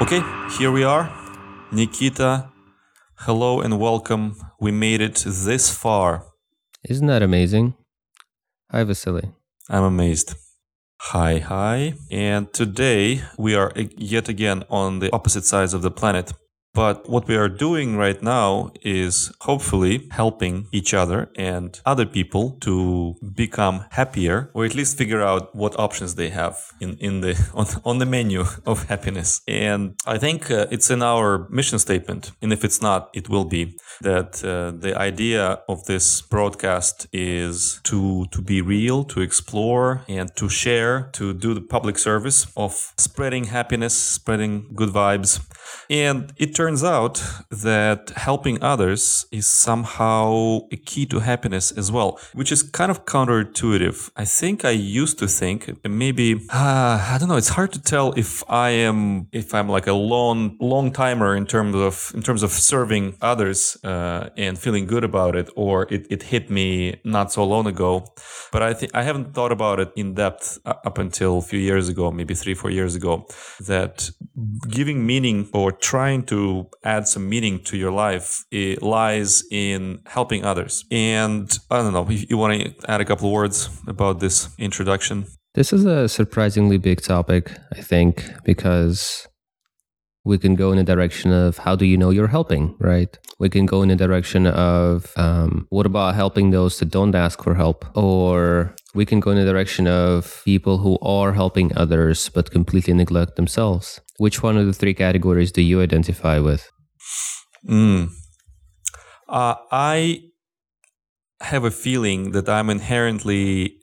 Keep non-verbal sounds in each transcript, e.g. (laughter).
Okay, here we are. Nikita, hello and welcome. We made it this far. Isn't that amazing? Hi, Vasily. I'm amazed. Hi, hi. And today we are yet again on the opposite sides of the planet. But what we are doing right now is hopefully helping each other and other people to become happier or at least figure out what options they have in, in the (laughs) on, on the menu of happiness. And I think uh, it's in our mission statement. And if it's not, it will be that uh, the idea of this broadcast is to to be real, to explore and to share, to do the public service of spreading happiness, spreading good vibes. And it turns out that helping others is somehow a key to happiness as well, which is kind of counterintuitive. I think I used to think maybe uh, (sighs) I don't know. It's hard to tell if I am if I'm like a long long timer in terms of in terms of serving others uh, and feeling good about it, or it, it hit me not so long ago. But I think I haven't thought about it in depth up until a few years ago, maybe three four years ago, that giving meaning or trying to add some meaning to your life it lies in helping others. And I don't know, you, you want to add a couple words about this introduction? This is a surprisingly big topic, I think, because we can go in a direction of how do you know you're helping, right? We can go in a direction of um, what about helping those that don't ask for help? Or we can go in the direction of people who are helping others but completely neglect themselves. Which one of the three categories do you identify with? Mm. Uh, I have a feeling that I'm inherently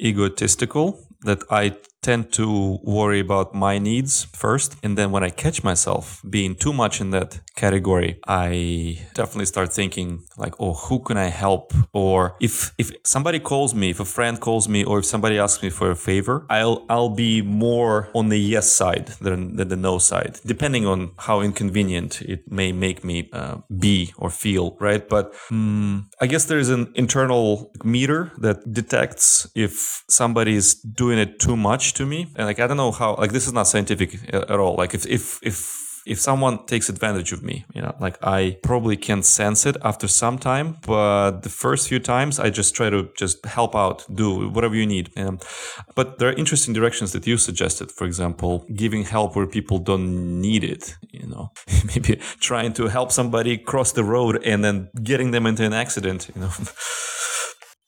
egotistical, that I tend to worry about my needs first. And then when I catch myself being too much in that category, I definitely start thinking like, oh, who can I help? Or if if somebody calls me, if a friend calls me, or if somebody asks me for a favor, I'll I'll be more on the yes side than, than the no side, depending on how inconvenient it may make me uh, be or feel, right? But um, I guess there is an internal meter that detects if somebody is doing it too much to me and like i don't know how like this is not scientific uh, at all like if if if if someone takes advantage of me, you know, like I probably can sense it after some time, but the first few times I just try to just help out, do whatever you need. But there are interesting directions that you suggested. For example, giving help where people don't need it, you know, (laughs) maybe trying to help somebody cross the road and then getting them into an accident, you know. (laughs)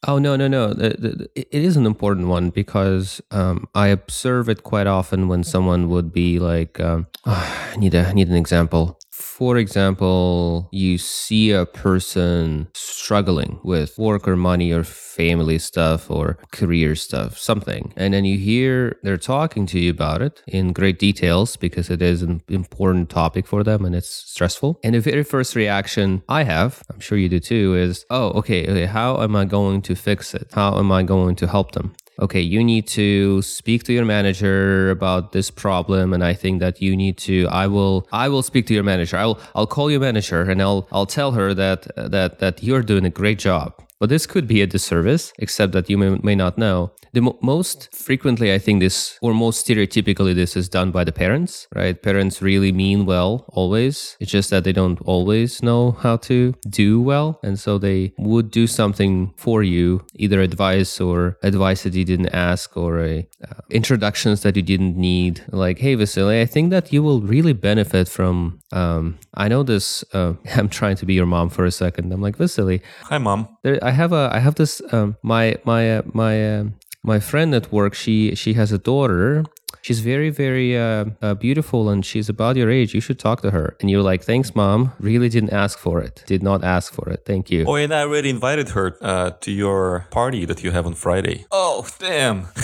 Oh no no no! It is an important one because um, I observe it quite often when someone would be like, um, oh, (sighs) "I need a I need an example." For example, you see a person struggling with work or money or family stuff or career stuff, something. And then you hear they're talking to you about it in great details because it is an important topic for them and it's stressful. And the very first reaction I have, I'm sure you do too, is, oh, okay, okay, how am I going to fix it? How am I going to help them? Okay, you need to speak to your manager about this problem, and I think that you need to. I will. I will speak to your manager. I'll. I'll call your manager, and I'll. I'll tell her that that that you're doing a great job. But this could be a disservice, except that you may, may not know. The mo- most frequently, I think this, or most stereotypically, this is done by the parents, right? Parents really mean well always. It's just that they don't always know how to do well. And so they would do something for you, either advice or advice that you didn't ask or a, uh, introductions that you didn't need. Like, hey, Vasily, I think that you will really benefit from, um, I know this, uh, (laughs) I'm trying to be your mom for a second. I'm like, Vasily. Hi, mom. There, I have a I have this um, my my uh, my uh, my friend at work. She she has a daughter she's very very uh, uh, beautiful and she's about your age. You should talk to her. And you're like thanks mom. Really didn't ask for it. Did not ask for it. Thank you. Oh and i already invited her uh, to your party that you have on friday. Oh damn. (laughs)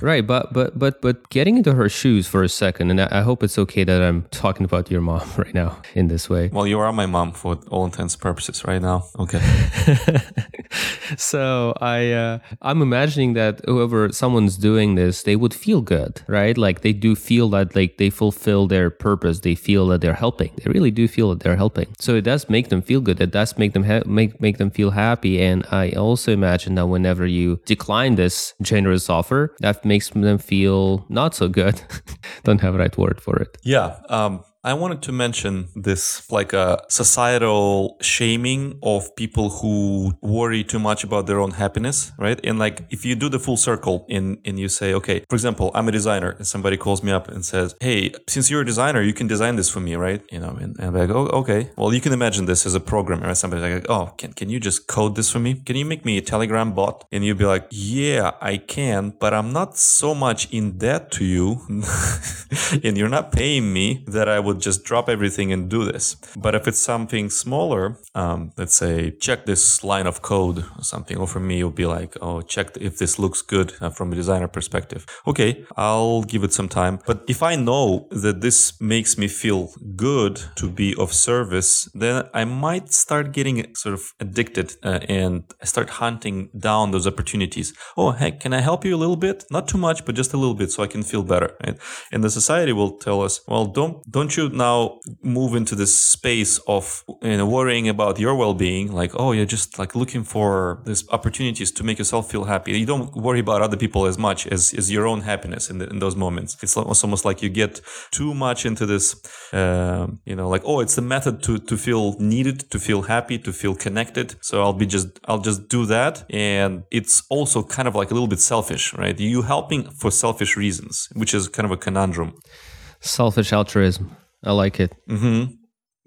Right but but but but getting into her shoes for a second and I, I hope it's okay that i'm talking about your mom (laughs) right now in this way. Well you are my mom for all intents and purposes right now. Okay. (laughs) So i uh, i'm imagining that whoever someone's doing this they would feel good right right? Like they do feel that like they fulfill their purpose. They feel that they're helping. They really do feel that they're helping. So it does make them feel good. It does make them ha- make make them feel happy. And I also imagine that whenever you decline this generous offer, that makes them feel not so good. (laughs) Don't have right word for it. Yeah. Um, I wanted to mention this like a societal shaming of people who worry too much about their own happiness, right? And like if you do the full circle and, and you say, okay, for example, I'm a designer and somebody calls me up and says, Hey, since you're a designer, you can design this for me, right? You know, and, and I'm like, oh, okay. Well, you can imagine this as a programmer. Right? Somebody's like, oh, can, can you just code this for me? Can you make me a Telegram bot? And you'd be like, yeah, I can, but I'm not so much in debt to you (laughs) and you're not paying me that I would just drop everything and do this. But if it's something smaller, um, let's say check this line of code or something, or for me, it'll be like, oh, check if this looks good uh, from a designer perspective. Okay, I'll give it some time. But if I know that this makes me feel good to be of service, then I might start getting sort of addicted uh, and start hunting down those opportunities. Oh, hey, can I help you a little bit? Not too much, but just a little bit so I can feel better. Right? And the society will tell us, well, don't don't you now move into this space of you know, worrying about your well-being like oh you're just like looking for these opportunities to make yourself feel happy. You don't worry about other people as much as, as your own happiness in, the, in those moments. It's almost like you get too much into this uh, you know like oh it's the method to, to feel needed to feel happy to feel connected. So i'll be just i'll just do that. And it's also kind of like a little bit selfish right? You helping for selfish reasons which is kind of a conundrum. Selfish altruism I like it. Mm-hmm.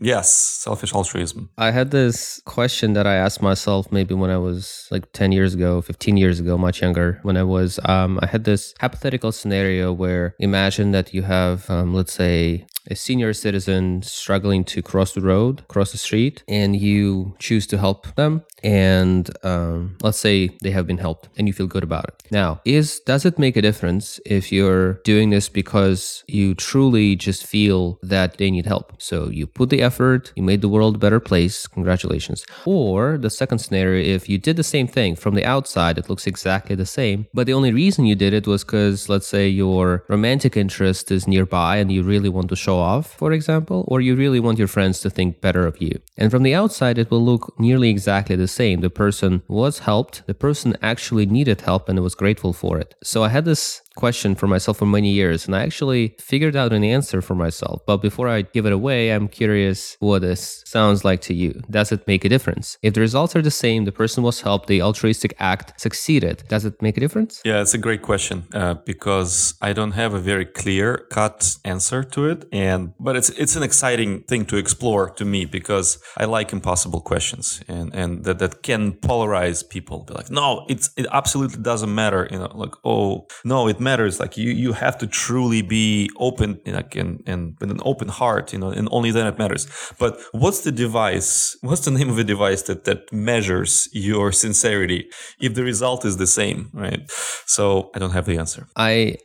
Yes, selfish altruism. I had this question that I asked myself maybe when I was like 10 years ago, 15 years ago, much younger. When I was, um, I had this hypothetical scenario where imagine that you have, um, let's say, a senior citizen struggling to cross the road, cross the street, and you choose to help them. And um, let's say they have been helped and you feel good about it. Now, is does it make a difference if you're doing this because you truly just feel that they need help? So you put the effort, you made the world a better place, congratulations. Or the second scenario, if you did the same thing from the outside, it looks exactly the same, but the only reason you did it was because, let's say, your romantic interest is nearby and you really want to show show off, for example, or you really want your friends to think better of you. And from the outside, it will look nearly exactly the same. The person was helped, the person actually needed help and was grateful for it. So I had this question for myself for many years and I actually figured out an answer for myself. But before I give it away, I'm curious what this sounds like to you. Does it make a difference? If the results are the same, the person was helped, the altruistic act succeeded, does it make a difference? Yeah, it's a great question uh, because I don't have a very clear cut answer to it. And but it's it's an exciting thing to explore to me because I like impossible questions and, and that, that can polarize people. Be like, no, it's it absolutely doesn't matter. You know, like, oh no, it matters. Like you, you have to truly be open, like, and, and with an open heart, you know, and only then it matters. But what's the device? What's the name of a device that, that measures your sincerity if the result is the same, right? So I don't have the answer. I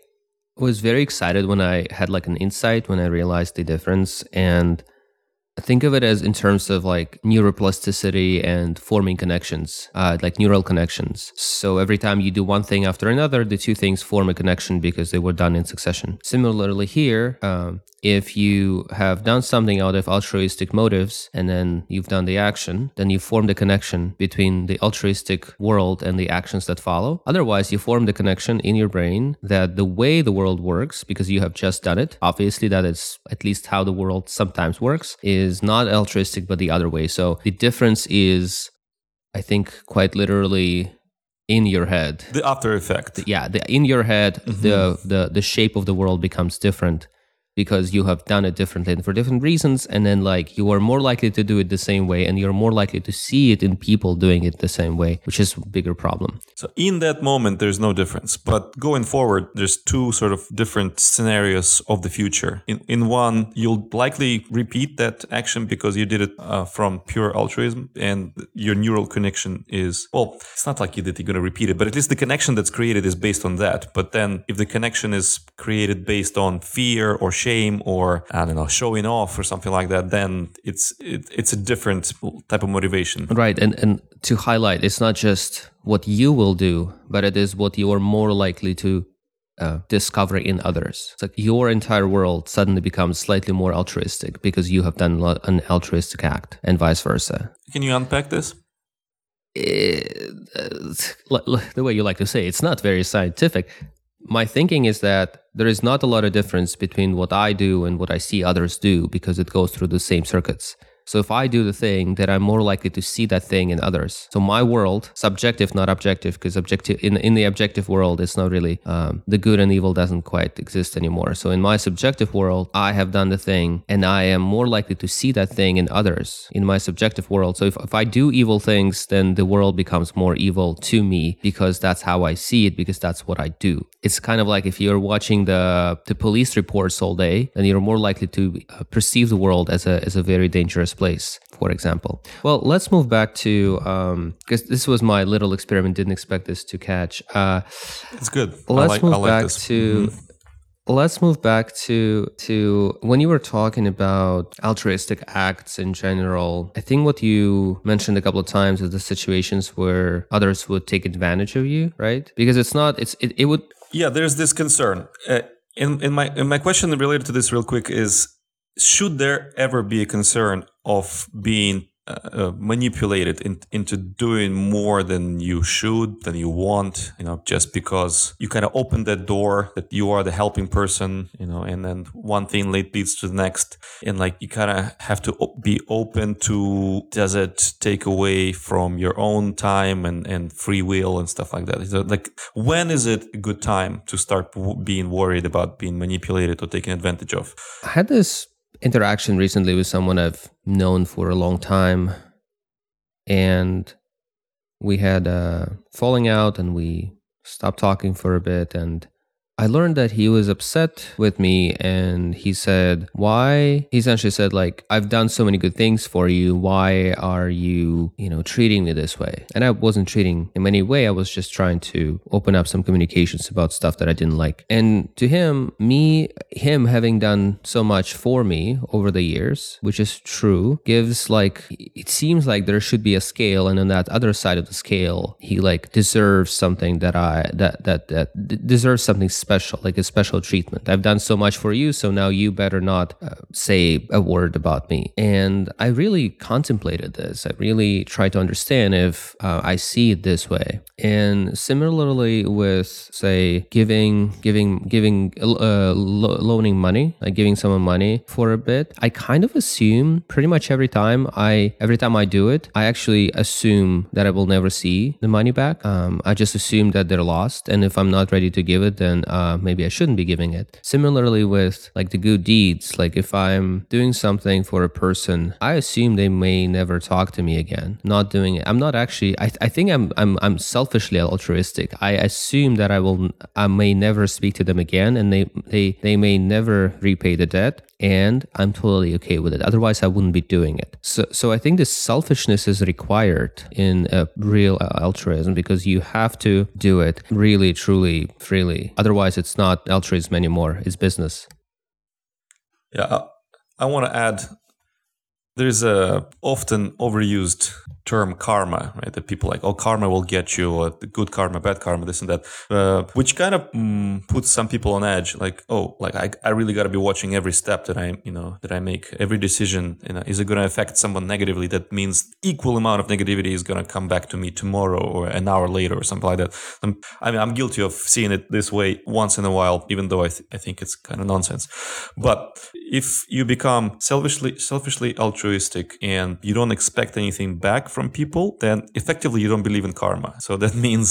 was very excited when I had like an insight when I realized the difference. And think of it as in terms of like neuroplasticity and forming connections, uh, like neural connections. So every time you do one thing after another, the two things form a connection because they were done in succession. Similarly, here, um, if you have done something out of altruistic motives and then you've done the action, then you form the connection between the altruistic world and the actions that follow. Otherwise, you form the connection in your brain that the way the world works, because you have just done it, obviously, that is at least how the world sometimes works, is not altruistic, but the other way. So the difference is, I think, quite literally in your head the after effect yeah the, in your head mm-hmm. the, the the shape of the world becomes different because you have done it differently and for different reasons and then like you are more likely to do it the same way and you're more likely to see it in people doing it the same way which is a bigger problem. So in that moment there's no difference but going forward there's two sort of different scenarios of the future. In, in one you'll likely repeat that action because you did it uh, from pure altruism and your neural connection is well it's not like you that you're going to repeat it but at least the connection that's created is based on that. But then if the connection is created based on fear or shame or I don't know showing off or something like that, then it's it, it's a different type of motivation. Right, and and to highlight, it's not just what you will do, but it is what you are more likely to uh, discover in others. It's like your entire world suddenly becomes slightly more altruistic because you have done an altruistic act, and vice versa. Can you unpack this? It, uh, the way you like to say, it's not very scientific. My thinking is that there is not a lot of difference between what I do and what I see others do because it goes through the same circuits. So if I do the thing, then I'm more likely to see that thing in others. So my world, subjective, not objective, because objective in in the objective world, it's not really um, the good and evil doesn't quite exist anymore. So in my subjective world, I have done the thing, and I am more likely to see that thing in others in my subjective world. So if, if I do evil things, then the world becomes more evil to me because that's how I see it, because that's what I do. It's kind of like if you're watching the the police reports all day, then you're more likely to uh, perceive the world as a as a very dangerous place, for example. Well, let's move back to because um, this was my little experiment. Didn't expect this to catch. Uh, it's good. Let's like, move like back this. to. Mm-hmm. Let's move back to to when you were talking about altruistic acts in general. I think what you mentioned a couple of times is the situations where others would take advantage of you, right? Because it's not it's it, it would Yeah, there's this concern. Uh, in in my in my question related to this real quick is should there ever be a concern of being uh, uh, manipulated in, into doing more than you should, than you want, you know, just because you kind of open that door that you are the helping person, you know, and then one thing leads to the next. And like you kind of have to be open to does it take away from your own time and, and free will and stuff like that? So like, when is it a good time to start being worried about being manipulated or taken advantage of? I had this interaction recently with someone I've known for a long time, and we had a falling out, and we stopped talking for a bit, and I learned that he was upset with me and he said, Why? He essentially said, like, I've done so many good things for you. Why are you, you know, treating me this way? And I wasn't treating him any way. I was just trying to open up some communications about stuff that I didn't like. And to him, me, him having done so much for me over the years, which is true, gives like, it seems like there should be a scale. And on that other side of the scale, he like deserves something that I, that, that, that deserves something like a special treatment. I've done so much for you, so now you better not uh, say a word about me. And I really contemplated this. I really tried to understand if uh, I see it this way. And similarly with, say, giving, giving, giving, uh, lo- loaning money, like giving someone money for a bit, I kind of assume pretty much every time I, every time I do it, I actually assume that I will never see the money back. Um, I just assume that they're lost, and if I'm not ready to give it, then uh, maybe I shouldn't be giving it. Similarly, with like the good deeds, like if I'm doing something for a person, I assume they may never talk to me again. Not doing it. I'm not actually. I, I think I'm I'm I'm selfishly altruistic. I assume that I will I may never speak to them again, and they they they may never repay the debt and I'm totally okay with it. Otherwise, I wouldn't be doing it. So, so I think this selfishness is required in a real altruism because you have to do it really, truly, freely. Otherwise, it's not altruism anymore; it's business. Yeah, I, I want to add. There's a often overused term karma, right? That people like, oh, karma will get you, or good karma, bad karma, this and that, uh, which kind of mm, puts some people on edge. Like, oh, like I, I really got to be watching every step that I, you know, that I make. Every decision, you know, is it going to affect someone negatively? That means equal amount of negativity is going to come back to me tomorrow or an hour later or something like that. I'm, I mean, I'm guilty of seeing it this way once in a while, even though I, th- I think it's kind of nonsense. But if you become selfishly, selfishly altruistic and you don't expect anything back from people, then effectively you don't believe in karma. So that (laughs) means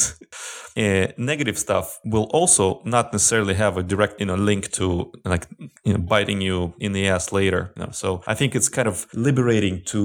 uh, negative stuff will also not necessarily have a direct, you know, link to like you know biting you in the ass later. You know? So I think it's kind of liberating to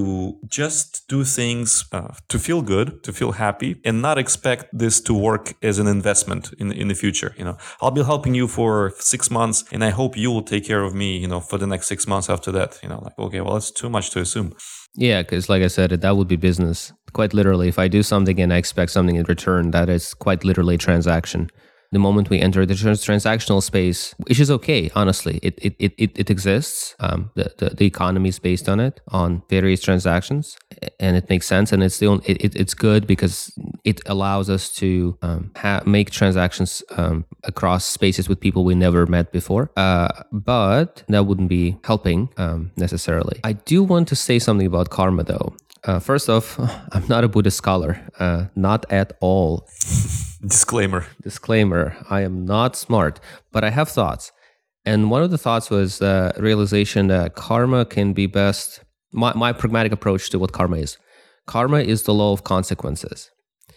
just do things uh, to feel good, to feel happy, and not expect this to work as an investment in in the future. You know, I'll be helping you for six months, and I hope you will take care of me. You know, for the next six months after that. You know, like okay, well, it's too much to assume. Yeah, because like I said, that would be business. Quite literally, if I do something and I expect something in return, that is quite literally a transaction. The moment we enter the trans- transactional space, which is okay, honestly, it it it, it, exists. Um, the, the the economy is based on it, on various transactions, and it makes sense, and it's the only, it, it it's good because it allows us to um, ha- make transactions um, across spaces with people we never met before. Uh, but that wouldn't be helping um, necessarily. I do want to say something about karma, though. Uh, first off, (laughs) I'm not a Buddhist scholar, uh, not at all. (laughs) Disclaimer. Disclaimer I am not smart, but I have thoughts. And one of the thoughts was the realization that karma can be best, my, my pragmatic approach to what karma is. Karma is the law of consequences.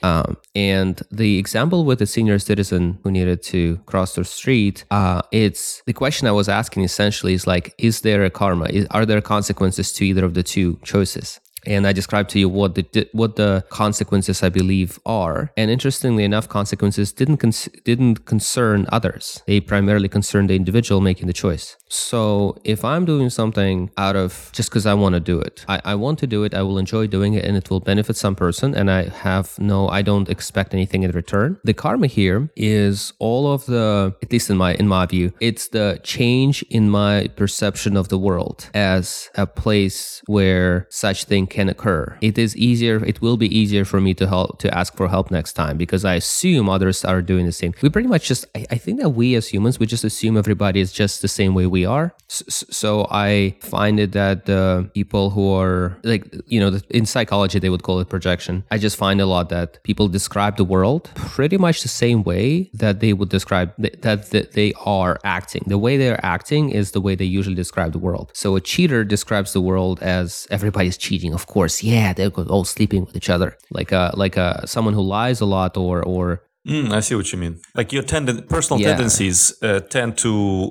Um, and the example with the senior citizen who needed to cross the street, uh, it's the question I was asking essentially is like, is there a karma? Is, are there consequences to either of the two choices? And I described to you what the what the consequences I believe are. And interestingly enough, consequences didn't con- didn't concern others. They primarily concerned the individual making the choice. So if I'm doing something out of just because I want to do it, I, I want to do it. I will enjoy doing it, and it will benefit some person. And I have no, I don't expect anything in return. The karma here is all of the, at least in my in my view, it's the change in my perception of the world as a place where such thing can occur. It is easier, it will be easier for me to help to ask for help next time because I assume others are doing the same. We pretty much just I, I think that we as humans we just assume everybody is just the same way we are. So, so I find it that the people who are like you know in psychology they would call it projection. I just find a lot that people describe the world pretty much the same way that they would describe th- that, that they are acting. The way they're acting is the way they usually describe the world. So a cheater describes the world as everybody's cheating. Of course, yeah, they're all sleeping with each other. Like a like a someone who lies a lot or or Mm, I see what you mean. Like your tend- personal Yeah. tendencies uh, tend to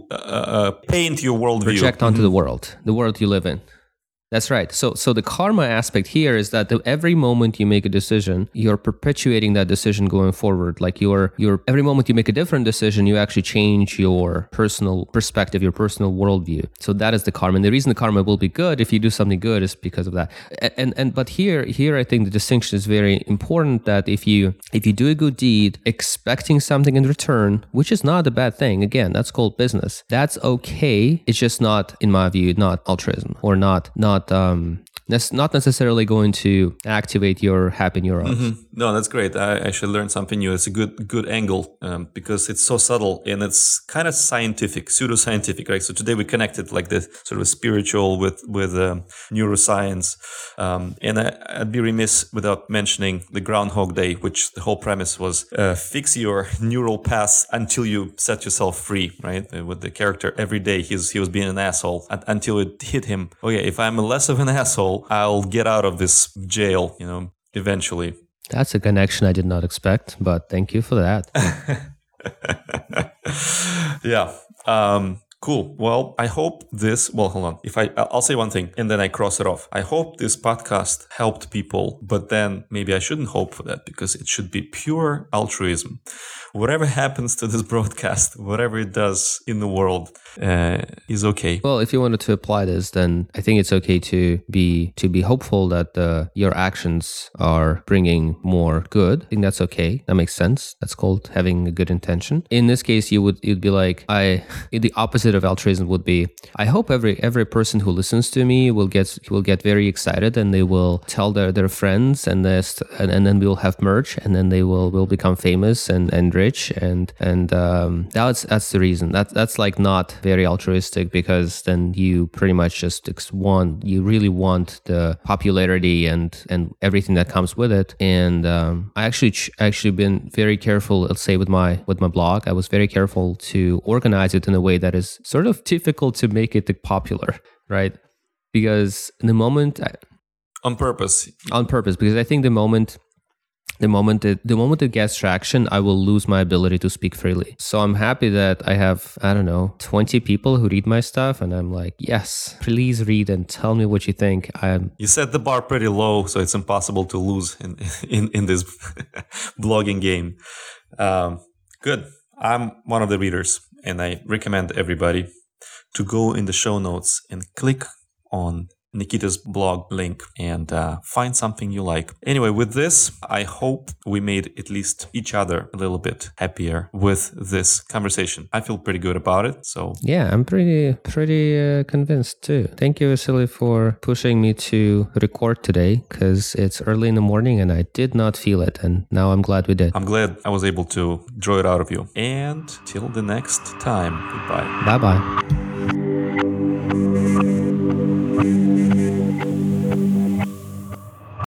uh, uh, paint your worldview. project onto the world, the world you live in. That's right. So, so the karma aspect here is that the, every moment you make a decision, you're perpetuating that decision going forward. Like you're, you're every moment you make a different decision, you actually change your personal perspective, your personal worldview. So that is the karma. And the reason the karma will be good if you do something good is because of that. A- And and but here, here I think the distinction is very important. That if you if you do a good deed, expecting something in return, which is not a bad thing. Again, that's called business. That's okay. It's just not, in my view, not altruism or not not um that's not necessarily going to activate your happy neurons. Mhm. No, that's great. I actually learned something new. It's a good good angle um, because it's so subtle and it's kind of scientific, pseudoscientific, right? So today we connected like the sort of spiritual with with um, neuroscience, um, and I, I'd be remiss without mentioning the Groundhog Day, which the whole premise was uh, fix your (laughs) neural paths until you set yourself free, right? Uh, With the character every day, he's he was being an asshole until it hit him. Okay, if I'm less of an asshole, I'll get out of this jail, you know, eventually. That's a connection I did not expect, but thank you for that. (laughs) yeah. Um, cool. Well, I hope this. Well, hold on. If I, I'll say one thing and then I cross it off. I hope this podcast helped people, but then maybe I shouldn't hope for that because it should be pure altruism. Whatever happens to this (laughs) broadcast, whatever it does in the world, uh, is okay. Well, if you wanted to apply this, then I think it's okay to be to be hopeful that uh, your actions are bringing more good. I think that's okay. That makes sense. That's called having a good intention. In this case, you would you'd be like I. (laughs) The opposite of altruism would be I hope every every person who listens to me will get will get very excited and they will tell their their friends and this and, and then we'll have merch and then they will will become famous and and rich and and um, that's that's the reason. That that's like not very altruistic because then you pretty much just want you really want the popularity and and everything that comes with it. And um, I actually actually been very careful. Let's say with my with my blog, I was very careful to organize it in a way that is sort of difficult to make it popular, right? Because the moment I, On purpose. on purpose because I think the moment the moment it the moment it gets traction, I will lose my ability to speak freely. So I'm happy that I have I don't know 20 people who read my stuff, and I'm like, yes, please read and tell me what you think. I'm You set the bar pretty low, so it's impossible to lose in in, in this (laughs) blogging game. Um, good. I'm one of the readers, and I recommend everybody to go in the show notes and click on Nikita's blog link and uh, find something you like. Anyway, with this, I hope we made at least each other a little bit happier with this conversation. I feel pretty good about it. So yeah, I'm pretty pretty uh, convinced too. Thank you, Vasily, for pushing me to record today because it's early in the morning and I did not feel it, and now I'm glad we did. I'm glad I was able to draw it out of you. And till the next time, goodbye. Bye bye.